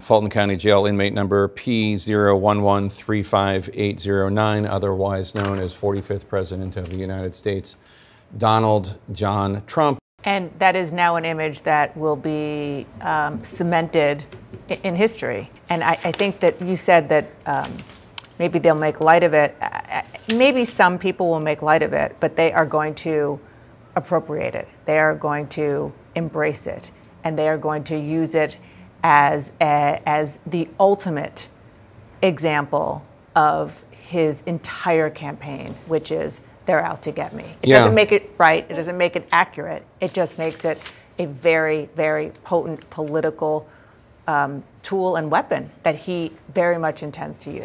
Fulton County Jail inmate number P01135809, otherwise known as 45th President of the United States, Donald John Trump. And that is now an image that will be um, cemented in history. And I, I think that you said that um, maybe they'll make light of it. Maybe some people will make light of it, but they are going to appropriate it. They are going to embrace it, and they are going to use it as a, as the ultimate example of his entire campaign, which is they're out to get me. It Yeah. doesn't make it right, it doesn't make it accurate, it just makes it a very, very potent political um, tool and weapon that he very much intends to use.